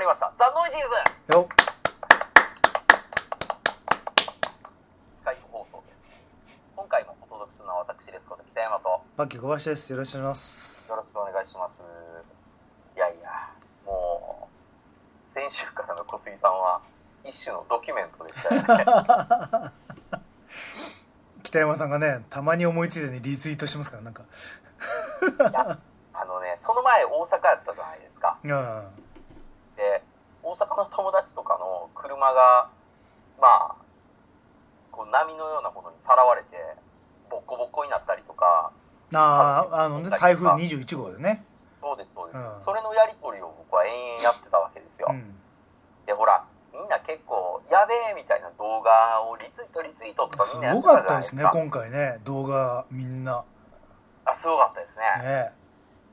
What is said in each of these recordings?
まりました。ザ・ノイジーズよスカイプ放送です。今回もお届けするのは私ですこと北山とよバッキー小林ですよろしくお願いしますろしくお願いします。いやいや、もう、先週からの小杉さんは一種のドキュメントでしたよね。北山さんがねたまに思いついてねリツイートしますからなんかあのね、その前大阪やったじゃないですか。うんで、大阪の友達とかの車が、まあ、こう波のようなものにさらわれて、ボッコボコになったりとか、あああのね台風21号でねそうです、そうです、うんそれのやり取りを僕は延々やってたわけですよ。うんで、ほら、みんな結構、やべえみたいな動画をリツイート、リツイートとかすみんなやっごてたじゃかったですね。今回ね動画みんなあ、すごかったですね。ね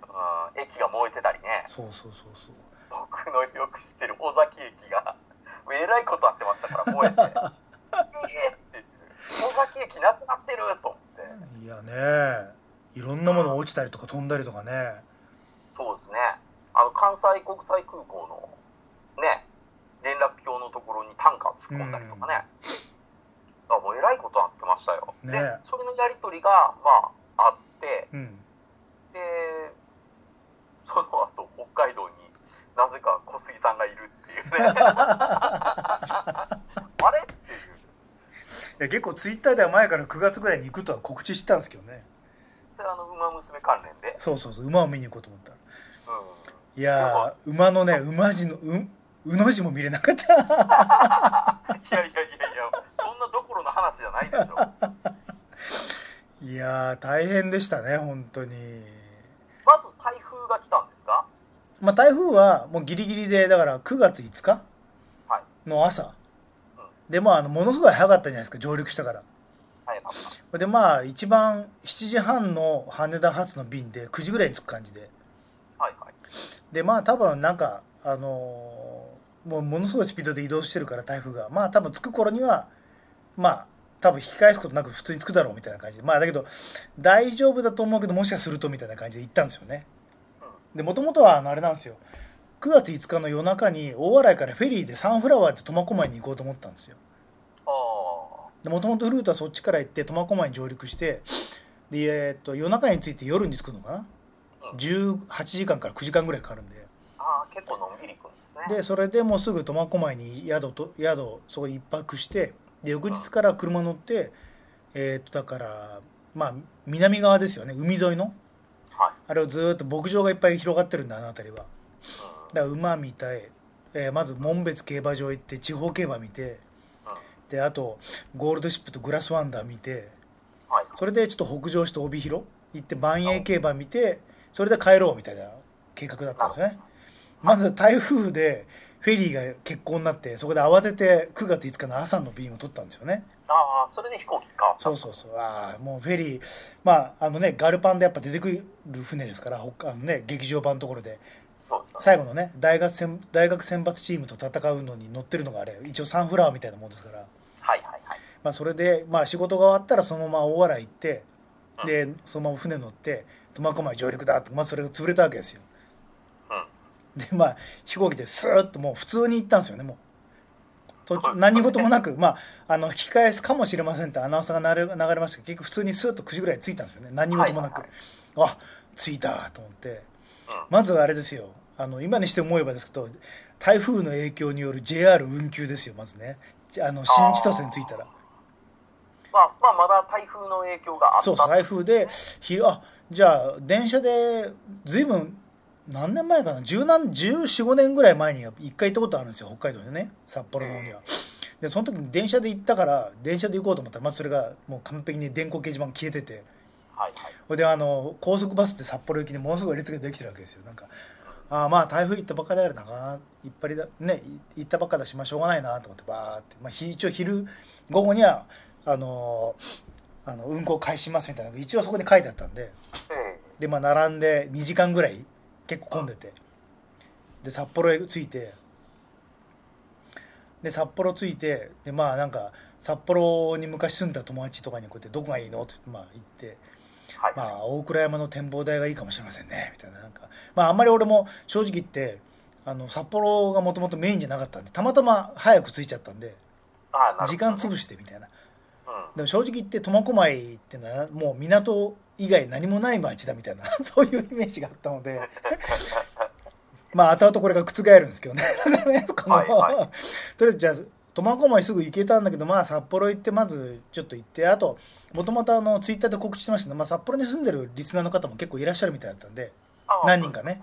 うん、駅が燃えてたりね。そうそうそうそう僕のよく知ってる尾崎駅が、えらいことなってましたから、燃えて。いえって言って、尾崎駅なくなってると思って。いやねいろんなもの落ちたりとか飛んだりとかねそうですね。あの、関西国際空港の、ね、連絡橋のところにタンカー突っ込んだりとかね。あもうえらいことなってましたよ。ねで、それのやりとりが、まあ、あって、うんで、その後、北海道になぜか小杉さんがいるっていうね。あれっていう。いや結構ツイッターでは前から9月ぐらいに行くとは告知してたんですけどねあの、馬娘関連で？そうそうそう馬を見に行こうと思ったらうん。いやー馬のね馬字のううの字も見れなかった いやいやいやいや、そんなどころの話じゃないでしょ。いやー大変でしたね本当にまず台風が来たんですか？まあ台風はもうギリギリでだから9月5日はい。の朝うんでまああのものすごい早かったじゃないですか上陸したから。でまあ一番7時半の羽田発の便で9時ぐらいに着く感じで。はいはい。でまあ多分なんかあのーもうものすごいスピードで移動してるから台風が。まあ多分着く頃にはまあ多分引き返すことなく普通に着くだろうみたいな感じで。まあだけど大丈夫だと思うけどもしかするとみたいな感じで行ったんですよね。でもともとはあのあれなんですよ。9月5日の夜中に大洗からフェリーでサンフラワーって苫小牧に行こうと思ったんですよもともとルートはそっちから行って苫小牧に上陸してで、えーっと夜中に着いて夜に着くのかな？うん18時間から9時間ぐらいかかるんでああ、結構のんびりくんですね。でそれでもうすぐ苫小牧に宿と宿そこに一泊してで翌日から車乗ってえーっとだからまあ南側ですよね海沿いのはい。あれをずーっと牧場がいっぱい広がってるんだあの辺りはうん。だから馬見たい、えーまず門別競馬場行って地方競馬見てうん。であとゴールドシップとグラスワンダー見てはい。それでちょっと北上して帯広行って万栄競馬見てそれで帰ろうみたいな計画だったんですよねまず台風でフェリーが欠航になってそこで慌てて9月5日の朝の便を取ったんですよねああ、それで飛行機変わった。そうそうそうああもうフェリーまああのねガルパンでやっぱ出てくる船ですから北あのね劇場版のところで。最後のね大学選大学選抜チームと戦うのに乗ってるのがあれ一応サンフラワーみたいなもんですから、はいはいはい。まあ、それで、まあ、仕事が終わったらそのまま大洗行ってでそのまま船乗って苫小牧上陸だってまずそれが潰れたわけですよ。うん。でまあ飛行機でスーッともう普通に行ったんですよねもう。途中何事もなくまああの引き返すかもしれませんってアナウンサーが流れましたけど結局普通にスーッと9時ぐらいに着いたんですよね。何事もなく、はいあ着いたと思って。うん。まずはあれですよ。あの今にして思えばですけど台風の影響による JR 運休ですよまずね。あの新千歳に着いたら。まあ、まあ、まだ台風の影響があった。そうそう台風でひあじゃあ電車で随分何年前かな？十何1415年ぐらい前に一回行ったことあるんですよ北海道でね。札幌の方には。でその時に電車で行ったから電車で行こうと思ったらまずそれがもう完璧に電光掲示板消えててはいはい。であの高速バスで札幌行きにものすごい列ができてるわけですよ。なんかああまあ台風行ったばっかだよないっぱいだねい行ったばっかだしまあしょうがないなと思ってバーって、まあ、ひ一応昼午後にはあのあの運行開始しますみたいな一応そこに書いてあったんで。えでまあ並んで2時間ぐらい結構混んでて。で札幌へ着いて。で札幌着いてでまあなんか札幌に昔住んだ友達とかにこうやって「どこがいいの?」ってまあ言って。えはい。まあ大倉山の展望台がいいかもしれませんね。みたいななんか。まああんまり俺も正直言ってあの札幌がもともとメインじゃなかったんでたまたま早く着いちゃったんで時間潰してみたいな。うん。でも正直言って苫小牧ってのはもう港以外何もない町だみたいな そういうイメージがあったので。まあ後々これが覆るんですけどね。こ のはい。はとりあえずじゃあ苫小牧すぐ行けたんだけどまあ札幌行ってまずちょっと行ってあともともとあのツイッターで告知してましたけど、まあ、札幌に住んでるリスナーの方も結構いらっしゃるみたいだったんであ何人かね。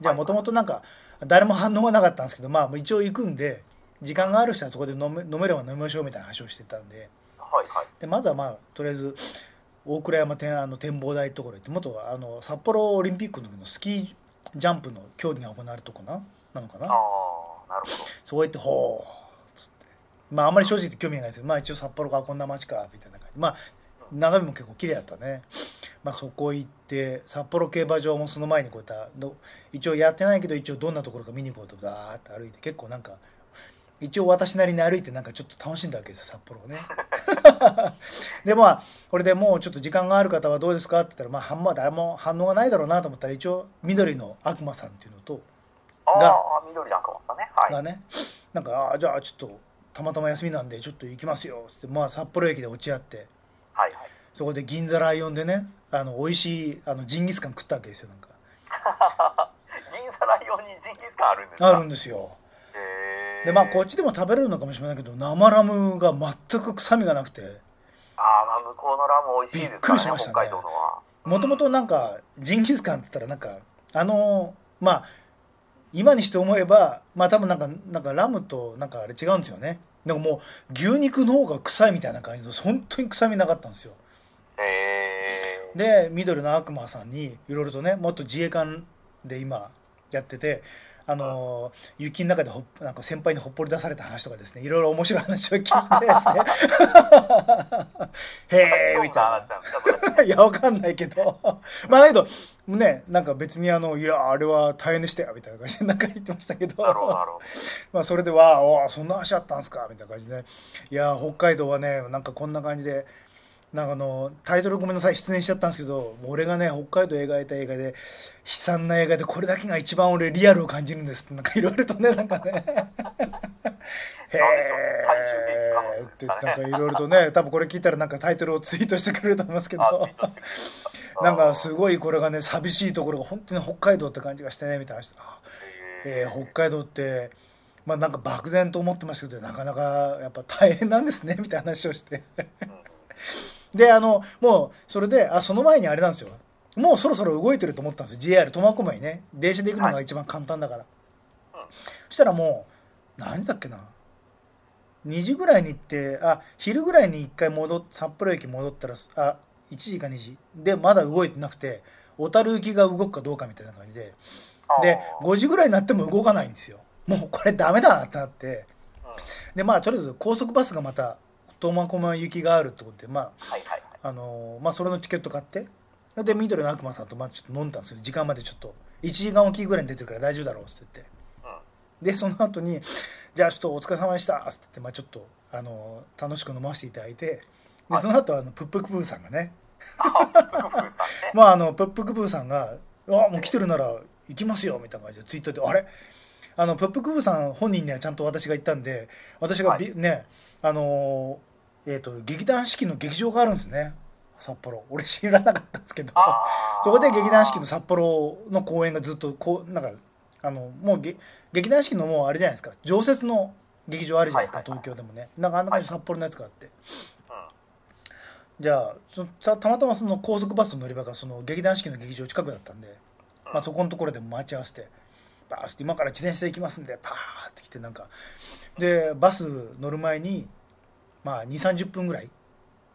じゃあもともとなんか誰も反応がなかったんですけどまあ一応行くんで時間がある人はそこで飲め飲めれば飲みましょうみたいな話をしてたんで。はいはい。でまずはまあとりあえず大倉山天あの展望台ってところ行って元はあの札幌オリンピックの時のスキージャンプの競技が行われるとこななのかな。ああなるほど。そこ行ってほうまああんまり正直興味がないですけどまあ一応札幌がこんな街かみたいな感じ。まあ眺めも結構綺麗だったね。まあそこ行って札幌競馬場もその前にこういったの一応やってないけど一応どんなところか見に行こうとガーって歩いて結構なんか一応私なりに歩いてなんかちょっと楽しんだわけですよ札幌をね。でまあこれでもうちょっと時間がある方はどうですかって言ったらまあ半分は誰も反応がないだろうなと思ったら一応緑の悪魔さんっていうのとあがあ緑なんかもしたね。はい。がねなんかあーじゃあちょっとたまたま休みなんでちょっと行きますよ。っつってまあ札幌駅で落ち合って。はいはい。そこで銀座ライオンでねあの美味しいあのジンギスカン食ったわけですよなんか。銀座ライオンにジンギスカンあるんですか？あるんですよ。でまあこっちでも食べれるのかもしれないけど生ラムが全く臭みがなくて。あーまあ向こうのラム美味しいですねびっくりしましたね。北海道のは。もともとなんかジンギスカンって言ったらなんかあのまあ今にして思えばまあ多分なんかなんかラムとなんかあれ違うんですよね。でももう牛肉の方が臭いみたいな感じで本当に臭みなかったんですよ。へえで緑の悪魔さんにいろいろとねもっと自衛官で今やっててあの雪の中でほっなんか先輩にほっぽり出された話とかですねいろいろ面白い話を聞いてですね へえみたいな。いや、わかんないけど。まあ、だけど、ね、なんか別にあの、いや、あれは大変でしたよ、みたいな感じでなんか言ってましたけど。まあ、それでは、おあそんな話あったんすかみたいな感じで、いや、北海道はね、なんかこんな感じで、なんかあの、タイトルごめんなさい、出演しちゃったんですけど、俺がね、北海道描いた映画で、悲惨な映画で、これだけが一番俺リアルを感じるんですって、なんかいろいろとね、なんかね。へえって、なんかいろいろとね、多分これ聞いたらなんかタイトルをツイートしてくれると思いますけど。なんかすごいこれがね寂しいところが本当に北海道って感じがしてねみたいなえー北海道ってまあなんか漠然と思ってましたけどなかなかやっぱ大変なんですねみたいな話をしてであのもうそれであその前にあれなんですよ。もうそろそろ動いてると思ったんですよ。JR 苫小牧ね。電車で行くのが一番簡単だから、うんそしたらもう何時だっけな。2時ぐらいに行ってあ昼ぐらいに1回戻っ札幌駅戻ったらあ1時か2時。でまだ動いてなくて小樽行きが動くかどうかみたいな感じで。であー5時ぐらいになっても動かないんですよ。もうこれダメだなってなって。うん。でまあとりあえず高速バスがまた苫小牧行きがあるってことでまあはいはいはい。あのーまあそれのチケット買ってで緑の悪魔さんとまあちょっと飲んだんですよ時間までちょっと1時間おきぐらいに出てるから大丈夫だろうって言って。うん。でその後にじゃあちょっとお疲れ様でしたって言って、まあ、ちょっとあの楽しく飲ませていただいてでその後あのプップクプーさんがね。まああのプップク プーさんが「あもう来てるなら行きますよ」みたいな感じでツイートで「あれ？あのプップクプーさん本人にはちゃんと私が言ったんで私がび、ねあのえっ、と劇団四季の劇場があるんですね。札幌。俺知らなかったんですけど。そこで劇団四季の札幌の公演がずっとこうなんかあのもうげ劇団四季のもうあれじゃないですか。常設の劇場あるじゃないですか、はいはいはい。東京でもね。なんかあんな感じで札幌のやつがあって、うん。じゃあそたたまたまその高速バスの乗り場がその劇団四季の劇場近くだったんで、まあ、そこのところで待ち合わせてバーッて今から自転車で行きますんでパーって来てなんか。でバス乗る前にまあ2 3 0分ぐらい。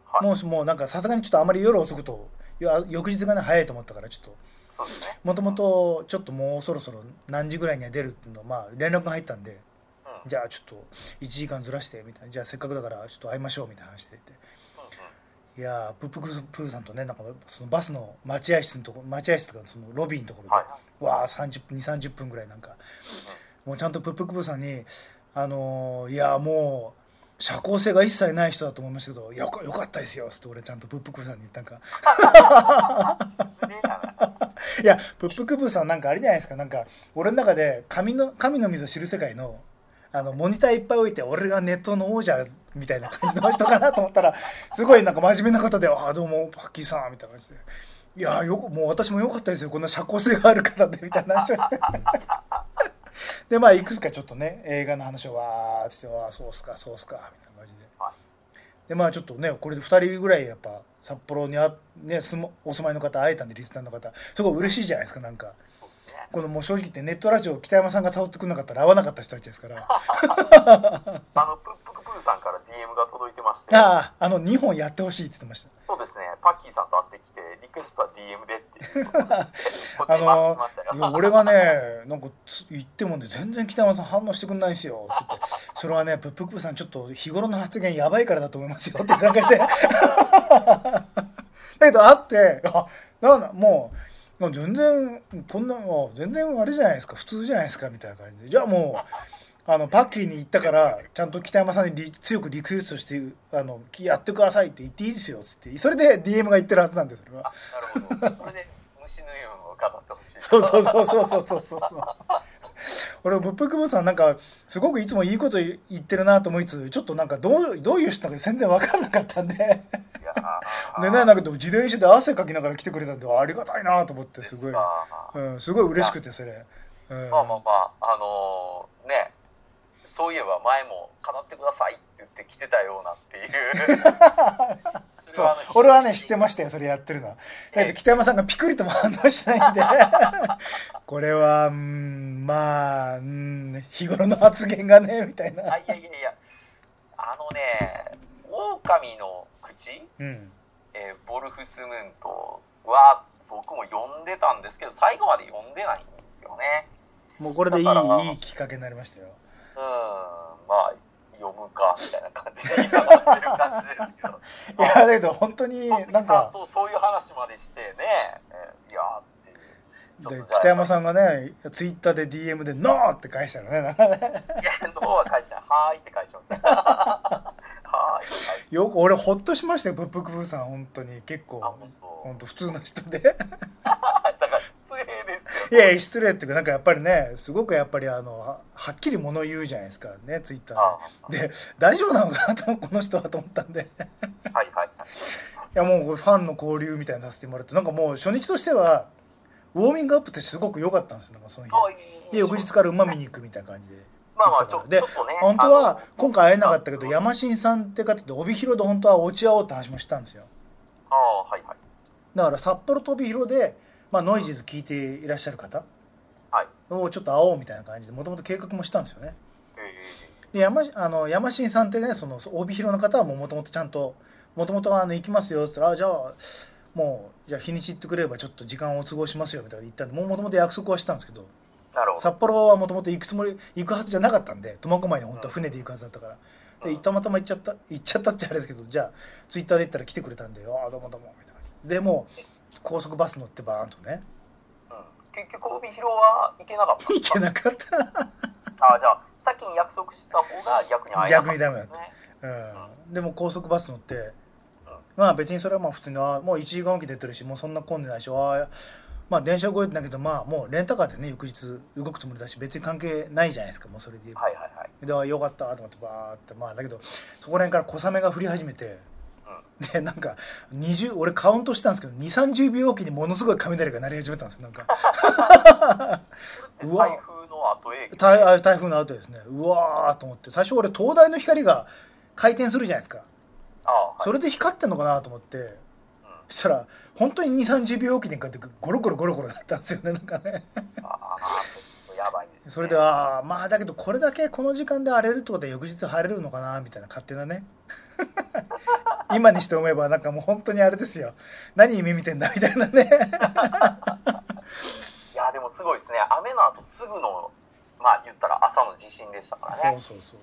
はい。もうもうなんかさすがにちょっとあまり夜遅くと翌日がね早いと思ったからちょっと。もともとちょっともうそろそろ何時ぐらいには出るっていうのまあ連絡が入ったんでうん。じゃあちょっと1時間ずらしてみたいな。じゃあせっかくだからちょっと会いましょうみたいな話で言っていやープップクプーさんとねなんかそのバスの待合室のとこ待合室とかそのロビーのところで、はい。わあ30分2 3 0分ぐらいなんかもうちゃんとプップクプーさんにあのーいやーもう社交性が一切ない人だと思いましたけどよかよかったですよっつって俺ちゃんとプップクプーさんに言ったんか。いいや、プップクブーさんなんかあれじゃないですか、なんか、俺の中で神の、神の水を知る世界の、あの、モニターいっぱい置いて、俺がネットの王者みたいな感じの人かなと思ったら、すごいなんか真面目な方で、ああ、どうも、パッキーさん、みたいな感じで。いや、よ、もう私も良かったですよ、こんな社交性がある方で、みたいな話をして。で、まあ、いくつかちょっとね、映画の話をわーってして、ああ、そうっすか、そうっすか、みたいな感じで。で、まあ、ちょっとね、これで2人ぐらいやっぱ、札幌にあ、ね、お住まいの方会えたんで、リスナーの方、すごい嬉しいじゃないですか、なんか。このもう正直言ってネットラジオ北山さんが誘ってくれなかったら会わなかった人たちですから あの、DM が届いてまして、ああの2本やってほしいって言ってました。そうですね、パッキーさんと会ってきて、リクエストは DM でっていう。ことで、こっちあに回ってのましたよ。いや俺がねなんかつ言ってもね全然北山さん反応してくんないんですよ。つって。それはねプップクプさんちょっと日頃の発言やばいからだと思いますよって言ってなんか言って。だけど会ってあなんだもう全然こんなあ全然あれじゃないですか。普通じゃないですか。みたいな感じで。じゃあもうあのパッキーに行ったからちゃんと北山さんに強くリクエストしてあのやってくださいって言っていいですよっつって。それで DM が言ってるはずなんですそれは。なるほど。それで虫のようを語ってほしい。そうそうそうそうそうそうそう。俺ぶっクくぼさんなんかすごくいつもいいこと言ってるなと思いつつちょっとなんかどうどういう人か全然分かんなかったんで。でねなんか自転車で汗かきながら来てくれたんでありがたいなと思ってすごい、うん、すごい嬉しくてそれ、うん、まあまあまああのー、ねそういえば前も語ってくださいって言って来てたようなっていう。そう俺はね知ってましたよそれやってるのは。だけど北山さんがピクリとも反応しないんで。これはうんまあうん日頃の発言がねみたいあないやいやいや、あのね、狼の口、うん。えーボルフスムーンとは僕も読んでたんですけど、最後まで読んでないんですよね。もうこれでいいいいきっかけになりましたよ。うん、まあ、読むか、みたいな感じで今なってる感じですけど。いやだけど本当になんかとそういう話までしてね、えーいやで北山さんがねツイッターで DM で「ノー!」って返したらねなんかねいや、ノーは返してない。はーいって返しました。はーいって返して。よく俺ほっとしましたよブップクブーさん本当に結構あ、本当。普通の人で いよ。やいや失礼っていうかなんかやっぱりねすごくやっぱりあのははっきり物を言うじゃないですかねツイッタあーでで大丈夫なのかなとこの人はと思ったんでいはいはいはい。やもうファンの交流みたいにさせてもらってなんかもう初日としてはウォーミングアップってすごく良かったんですよなんかその日で翌日から馬見に行くみたいな感じでまあまあ、ちょでね。本当は今回会えなかったけど山新さんって方で帯広で本当は落ち合おうって話もしたんですよああ、はいはい。だから札幌と帯広で、まあ、ノイジーズ聞いていらっしゃる方はい。をちょっと会おうみたいな感じでもともと計画もしたんですよね。えで山あの山新さんってねその帯広の方はもともとちゃんともともと行きますよって言ったらあじゃあもうじゃあ日にち言ってくれればちょっと時間を都合しますよみたいな言ったんでもともと約束はしたんですけどーなるほど。札幌はもともと行くつもり行くはずじゃなかったんで苫小牧に本当は船で行くはずだったから。でたまたま行っちゃった行っちゃったっちゃあれですけどじゃあツイッターで言ったら来てくれたんでああどうもどうもみたいなで。でもう高速バス乗ってバーンとね。うん、結局、帯広は行けなかった。行けなかった。ああ、じゃあ、先に約束した方が逆に会えなかった、逆にダメだった。ね。うん、でも高速バス乗って、まあ別にそれはまあ普通にあもう1時間おき出てるしもうそんな混んでないしあまあ電車動いてんだけどまあもうレンタカーでね翌日動くつもりだし別に関係ないじゃないですかもうそれではいはいはい。であよかったと思ってバーってまあだけどそこら辺から小雨が降り始めて。うん。でなんか20俺カウントしたんですけど2 3 0秒おきにものすごい雷が鳴り始めたんですよなんか。う わ台風の後影響。台あ台風の後ですね。うわーと思って。最初俺灯台の光が回転するじゃないですか。ああ、はい。それで光ってんのかなと思って。そしたら本当に2 3 0秒おきにこうやってゴロゴロゴロゴロだったんですよねなんかね。ああ、それでああまあだけどこれだけこの時間で荒れるってことは翌日晴れるのかなみたいな勝手なね。今にして思えばなんかもう本当にあれですよ。何夢見てんだみたいなね。いや、でもすごいですね。雨の後すぐの、まあ言ったら朝の地震でしたからね。そうそうそう。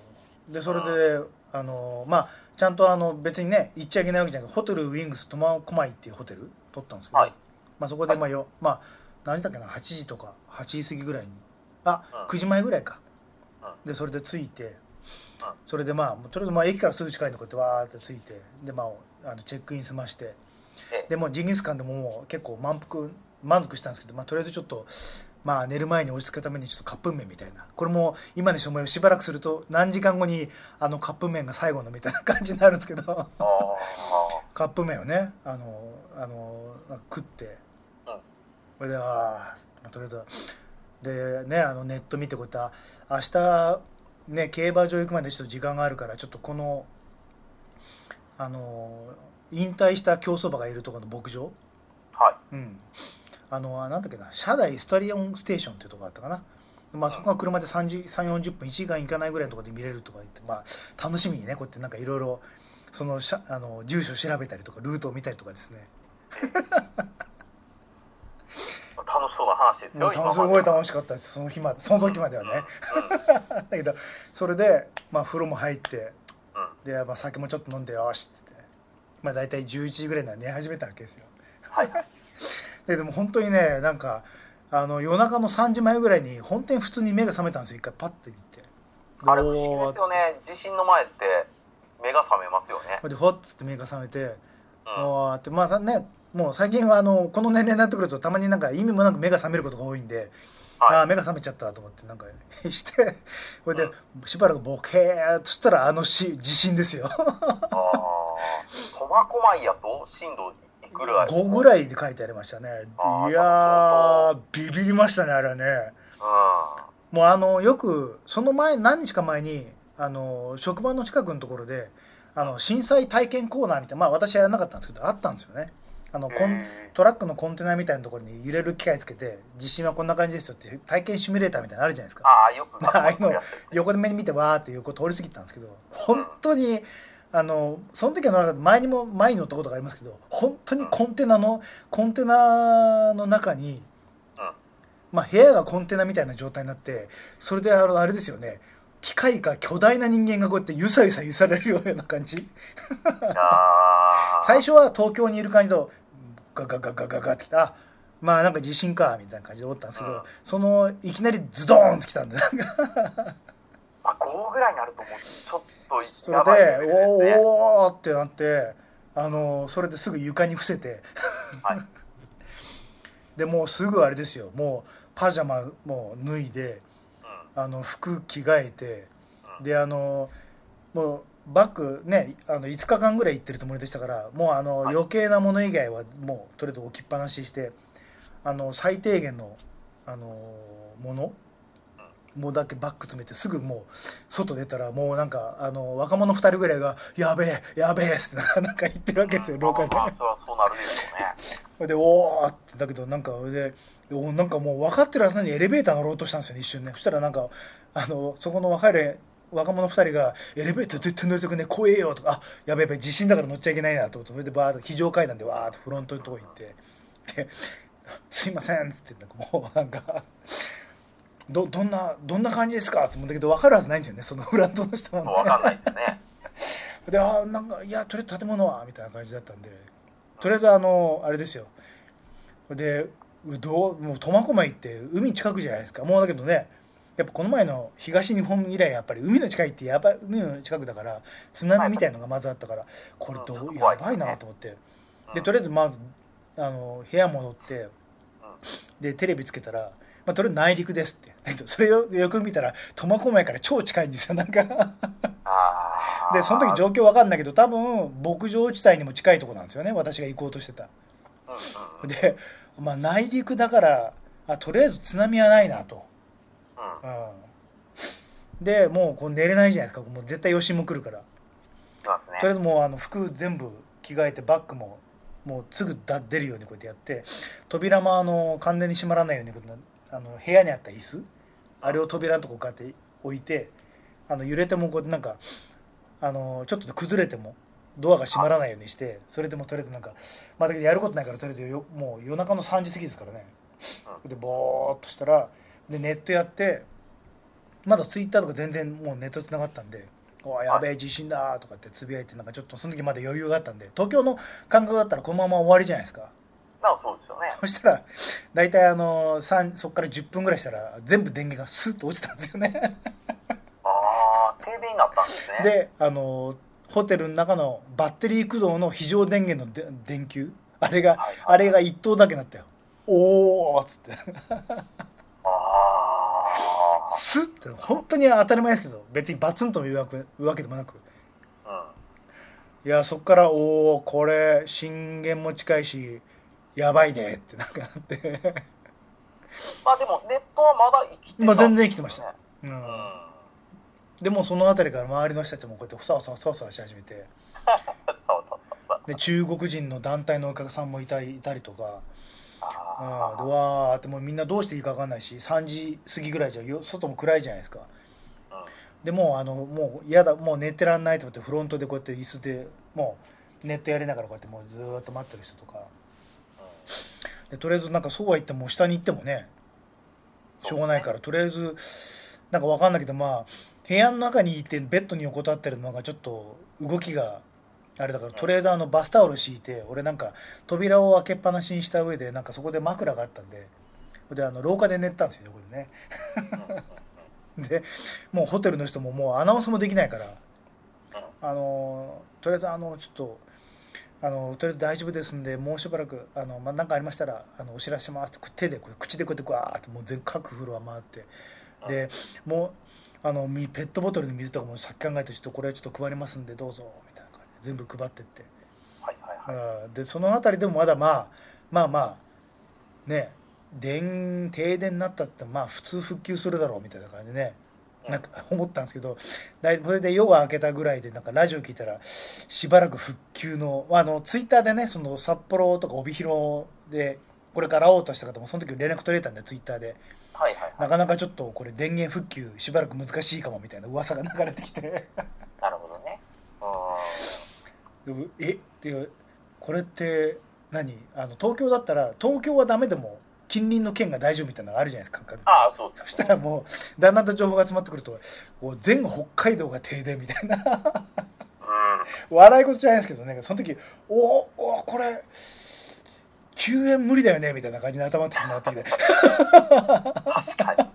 でそれであのまあちゃんとあの別にね行っちゃいけないわけじゃなくてホテルウィングス苫小牧っていうホテル取ったんですけど、はい。まあ、そこでまあよ、まあ何だっけな？8時とか8時過ぎぐらいにあ、うん。9時前ぐらいか、うん。でそれで着いて、うん。それでまあとりあえずまあ駅からすぐ近いとこってわーって着いて。でまああのチェックイン済まして。ええ。でもうジンギスカンでももう結構満腹満足したんですけど、まあ、とりあえずちょっと、まあ、寝る前に落ち着くためにちょっとカップ麺みたいな。これも今にして思えばしばらくすると何時間後にあのカップ麺が最後のみたいな感じになるんですけど。カップ麺をねあのあの食って。うん。それであとりあえずでねあのネット見てこういった明日ね競馬場行くまでちょっと時間があるからちょっとこのあの引退した競走馬がいるところの牧場？はい。うん。あのなんだっけな車内スタリオンステーションっていうところがあったかな。まあ、そこが車で3 0 40分1時間行かないぐらいのところで見れるとか言って、まあ、楽しみにねこうやってなんかいろいろそのあの住所を調べたりとかルートを見たりとかですね しそうな話ですよすごい楽しかったですその日までその時まではね、だけどそれで、まあ、風呂も入ってうんで、まあ、酒もちょっと飲んでよしっつって、まあ、大体11時ぐらいには寝始めたわけですよはいででも本当にねなんかあの夜中の3時前ぐらいに本当に普通に目が覚めたんですよ一回パッて行ってあれ不思議ですよね地震の前って目が覚めますよねでほっつって目が覚めてうんってまあねもう最近はあのこの年齢になってくるとたまになんか意味もなく目が覚めることが多いんで、あはい。あ目が覚めちゃったと思ってなんか してこれでしばらくボケーっとしたらあのし地震ですよ。ああ苫小牧やと震度いくらい。5ぐらいで書いてありましたね。いやービビりましたねあれはね。うもうあのよくその前何日か前にあの職場の近くのところであの震災体験コーナーみたいなまあ私はやらなかったんですけどあったんですよねあのん。コンへトラックのコンテナみたいなところに揺れる機械つけて地震はこんな感じですよって体験シミュレーターみたいなのあるじゃないですか。ーああよく ああいうの横で目に見てわーって横通り過ぎたんですけど本当にあのその時は乗らなかった。前にも前に乗ったことがありますけど本当にコンテナのコンテナの中に、うん。まあ、部屋がコンテナみたいな状態になってそれであのあれですよね。機械か巨大な人間がこうやってゆさゆさ揺されるような感じ。最初は東京にいる感じとガガガガガガってきたあまあなんか地震かみたいな感じで思ったんですけど、うん。そのいきなりズドーンってきたんでなんか。あ5ぐらいになると思うちょっそとやばいレベルれでね。おーおーってなってあのそれですぐ床に伏せて。はい。でもうすぐあれですよ。もうパジャマもう脱いでうん。あの服着替えてであのもうバッグねあの5日間ぐらい行ってるつもりでしたからもうあのはい。余計なもの以外はもうとりあえず置きっぱなししてあの最低限のあのものもうだけバッグ詰めてすぐもう外出たらもうなんかあの若者2人ぐらいが「やべえやべえ」って なんか言ってるわけですよ廊下で。でおーってだけどなんかでおなんかもう分かってるはずなのにエレベーター乗ろうとしたんですよね一瞬ね。そしたらなんかあのそこの若い若者2人が「エレベーター絶対乗りたくね怖えよ」とか「あやべえやべえ地震だから乗っちゃいけないな」と思ってそれでバーッと非常階段でわーっとフロントのとこ行ってで「すいません」っつってなんかもうなんか「どどんなどんな感じですか?」って思うんだけど分かるはずないんですよねそのフロントの人はもう分かんないですね。であーなんかいやとりあえず建物はみたいな感じだったんでとりあえずあのあれですよ。でうどうもう苫小牧って海近くじゃないですか。もうだけどねやっぱこの前の東日本以来やっぱり海の近いってやばい海の近くだから津波みたいのがまずあったからこれどううんやばいなと思って。でとりあえずまずあの部屋戻ってでテレビつけたら、まあ、とりあえず内陸ですって。だけどそれをよく見たら苫小牧から超近いんですよ。なんか。でその時状況わかんないけど多分牧場地帯にも近いとこなんですよね。私が行こうとしてた。で、まあ、内陸だからあとりあえず津波はないなと、うん。うん、でもうこう寝れないじゃないですか。もう絶対余震も来るから。いますね。とりあえずもうあの服全部着替えてバッグももうすぐだ出るようにこうやってやって扉もあの完全に閉まらないようにこうあの部屋にあった椅子あれを扉のとここうやって置いてあの揺れてもこうなんかあのちょっと崩れてもドアが閉まらないようにしてそれでもとりあえずなんかまあだけどやることないからとりあえずよもう夜中の3時過ぎですからね。でボーっとしたらでネットやってまだツイッターとか全然もうネットつながったんで「おいやべえ地震だ」とかってつぶやいてなんかちょっとその時まだ余裕があったんで東京の感覚だったらこのまま終わりじゃないですか。まあそうですよね。そしたら大体あの3そこから10分ぐらいしたら全部電源がスッと落ちたんですよね。ああ停電になったんですね。であのホテルの中のバッテリー駆動の非常電源ので電球あれがはいはいあれが1灯だけなったよおおっつって。あスッて本当に当たり前ですけど別にバツンというわけでもなく。あうんいやそっからおおこれ震源も近いしやばいねってなんかなって。まあでもネットはまだ生きてたまあ全然生きてました。ねううん。んでもその辺りから周りの人たちもこうやってふさふさふさふさし始めて。で中国人の団体のお客さんもいたいたりとかうん。であわーってもうみんなどうしていいか分かんないし3時過ぎぐらいじゃよ外も暗いじゃないですか。ーうん。でもうあのもう嫌だもう寝てらんないと思ってフロントでこうやって椅子でもうネットやりながらこうやってもうずーっと待ってる人とか。でとりあえずなんかそうは言っても下に行ってもねしょうがないからとりあえずなんか分かんないけどまあ部屋の中にいてベッドに横たってるのがちょっと動きがあれだからとりあえずあのバスタオル敷いて俺なんか扉を開けっぱなしにした上でなんかそこで枕があったんでであの廊下で寝てたんですよ横でね。でもうホテルの人ももうアナウンスもできないからうん。あのとりあえずあのちょっとあのとりあえず大丈夫ですんでもうしばらくあの、まあ、何かありましたらあのお知らせしますって手でこう口でこうやってグワーってもう全各フロア回ってでもうあのみペットボトルの水とかもさっき考えてちょっとこれちょっと配りますんでどうぞみたいな全部配ってって。はいはいはい。うん。でその辺りでもまだまあまあまあね電停電になったってまあ普通復旧するだろうみたいな感じでねなんか思ったんですけどだいそれで夜が明けたぐらいでなんかラジオ聞いたらしばらく復旧のあのツイッターでねその札幌とか帯広でこれから会おうとした方もその時連絡取れたんでツイッターで。はいはいはないかなかちょっとこれ電源復旧しばらく難しいかもみたいな噂が流れてきてでもえっていうこれって何？あの東京だったら東京はダメでも近隣の県が大丈夫みたいなのがあるじゃないですか感覚。んああそうそしたらもうだんだんと情報が集まってくると全北海道が停電みたいな。うん。笑い事じゃないですけどね。その時おおこれ救援無理だよねみたいな感じで頭ってなってきて確か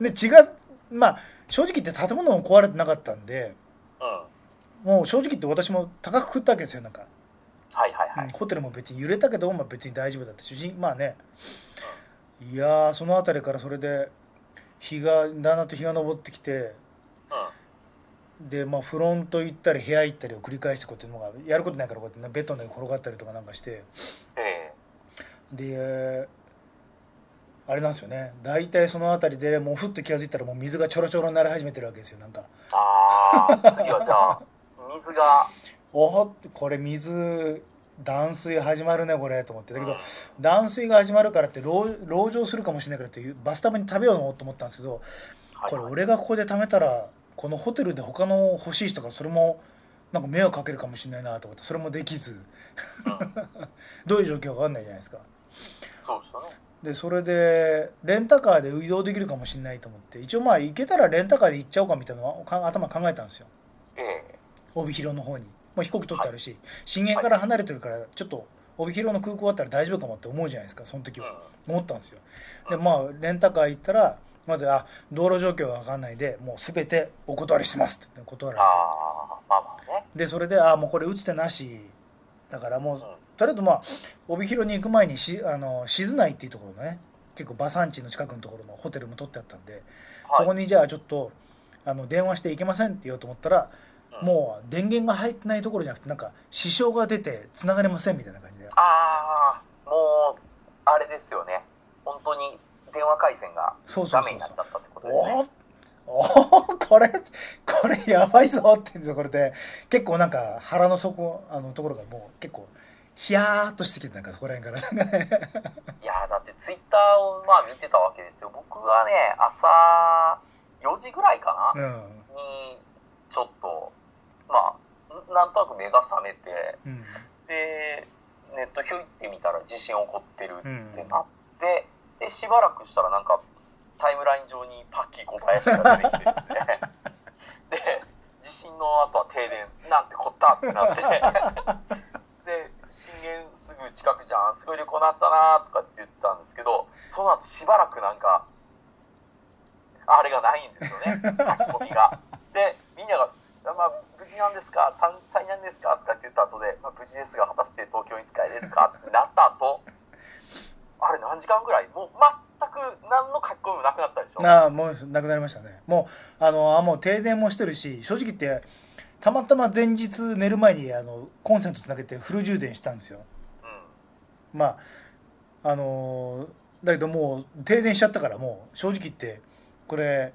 に。で違うまあ正直言って建物も壊れてなかったんでうんもう正直言って私も高く食ったわけですよなんか。はいはいはい。うんホテルも別に揺れたけど、まあ、別に大丈夫だったしまあね。いやーその辺りからそれで日がだんだんと日が昇ってきてうん。でまあフロント行ったり部屋行ったりを繰り返してこうやってのがやることないからこうやってねベッドの上に転がったりとかなんかして。えであれなんですよね。大体その辺りでもうふっと気が付いたらもう水がちょろちょろになり始めてるわけですよなんか。えああ次はじゃあ 水が。おほこれ水断水始まるねこれと思って。だけど、うん。断水が始まるからって籠籠城するかもしれないからっていうバスタブに食べようと思ったんですけどはいこれ俺がここで貯めたらこのホテルで他の欲しい人がそれもなんか迷惑かけるかもしれないなと思ってそれもできず。うん。どういう状況か分かんないじゃないですか。そうですよね。でそれでレンタカーで移動できるかもしれないと思って一応まあ行けたらレンタカーで行っちゃおうかみたいなの頭考えたんですよ。ええ帯広の方に。もう飛行機取ってあるし震源から離れてるからちょっと帯広の空港あったら大丈夫かもって思うじゃないですかその時は。思ったんですよ。でまあレンタカー行ったらまずあ道路状況が分かんないでもう全てお断りしますって。断られて。でそれであもうこれ打つ手なし。だからもううん。とりあえずまあ帯広に行く前にしあの静内っていうところのね結構馬産地の近くのところのホテルも取ってあったんで、はい。そこにじゃあちょっとあの電話して行けませんって言おうと思ったら、うんもう電源が入ってないところじゃなくてなんか支障が出て繋がれませんみたいな感じで。ああもうあれですよね。本当に電話回線がそうそうダそうそう。メになっちゃったってことですね。おお これこれやばいぞって言うんですよこれで。結構なんか腹の底あのところがもう結構ヒヤーっとしてきてなんかそこら辺から。いやーだってツイッターをまあ見てたわけですよ。僕はね朝4時ぐらいかな、うん。にちょっとまあなんとなく目が覚めてうん。でネットひょいってみたら地震起こってるってうんなって、でしばらくしたらなんかタイムライン上にパッキー小林が出てきてですね。で地震の後は停電なんてこったってなって。で震源すぐ近くじゃんすごい旅行なったなとかって言ったんですけどその後しばらくなんかあれがないんですよね。書き込みが。でみんなが「まあ、無事なんですか？災災難ですか?」とかって言った後で、まあ、無事ですが果たして東京に使えれるか？ってなった後あれ何時間ぐらい？もう全く何の書き込みもなくなったでしょ？ああもうなくなりましたね。もうあのあもう停電もしてるし正直言ってたまたま前日寝る前にあのコンセントつなげてフル充電したんですよ。うん。まああのだけどもう停電しちゃったからもう正直言ってこれ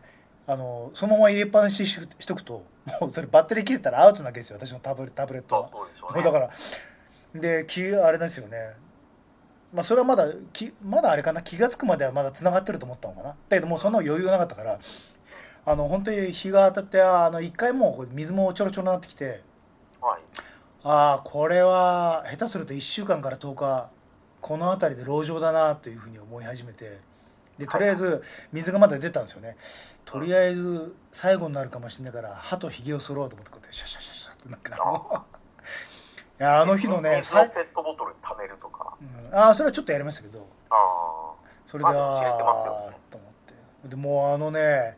あのそのまま入れっぱなしにししとくと もうそれバッテリー切れたらアウトなわけですよ。私のタブタブレットそうはそうね。だからで気あれですよね。まあそれはまだきまだあれかな？気が付くまではまだ繋がってると思ったのかな？だけどもうそんな余裕がなかったからあの本当に日が当たってあの一回もう水もちょろちょろになってきてはい。ああこれは下手すると1週間から10日この辺りで籠城だなというふうに思い始めてでとりあえず水がまだ出たんですよね。とりあえず最後になるかもしれないから歯とひげを剃ろうと思ってこうやってシャシャシャシャってなんかいやあの日のねさい水をペットボトルに溜めるとか。うん。ああそれはちょっとやりましたけど。あそれでまあああと思って。でもうあのね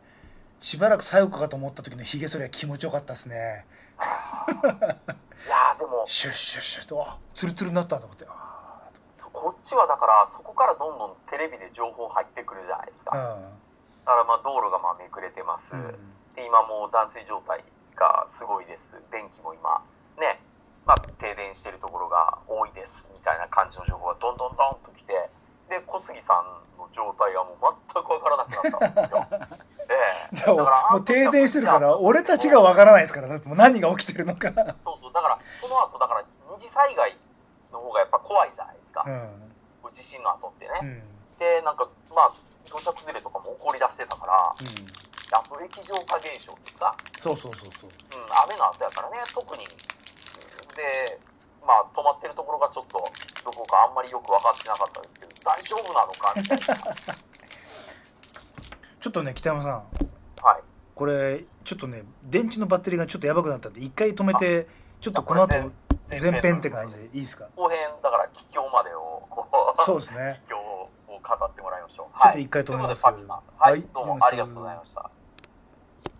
しばらく最後かと思った時のひげ剃りは気持ちよかったですね。あ いやーでも。シュッシュッシュッとあツルツルになったと思って。あそこっちはだからそこからどんどんテレビで情報入ってくるじゃないですか。だあからまあ道路がまあめくれてます、うん、うんで今もう断水状態がすごいです。電気も今ね。まあ停電してるところが多いですみたいな感じの情報がどんどんどんと来て。で小杉さんの状態がもう全く分からなくなったんですよ。ええ。でももう停電してるから俺たちがわからないですからだってもう何が起きてるのか。そうそう。だからその後だから二次災害の方がやっぱ怖いじゃないか、うん。地震の後ってね、うん。でなんかまあ土砂崩れとかも起こりだしてたからうん。やっぱ液状化現象ですか、そうそうそうそう。うん、雨の後やからね。特に。でまあ止まってるところがちょっとどこかあんまりよく分かってなかったですけど大丈夫なのかみたいな。ちょっとね北山さん。はい。これちょっとね電池のバッテリーがちょっとやばくなったんで一回止めてちょっとこの後前前編って感じでいいですか？後編だから帰郷までをそうですね。帰郷を語ってもらいましょう。ちょっと一回止めます。はい、はい。どうもありがとうございました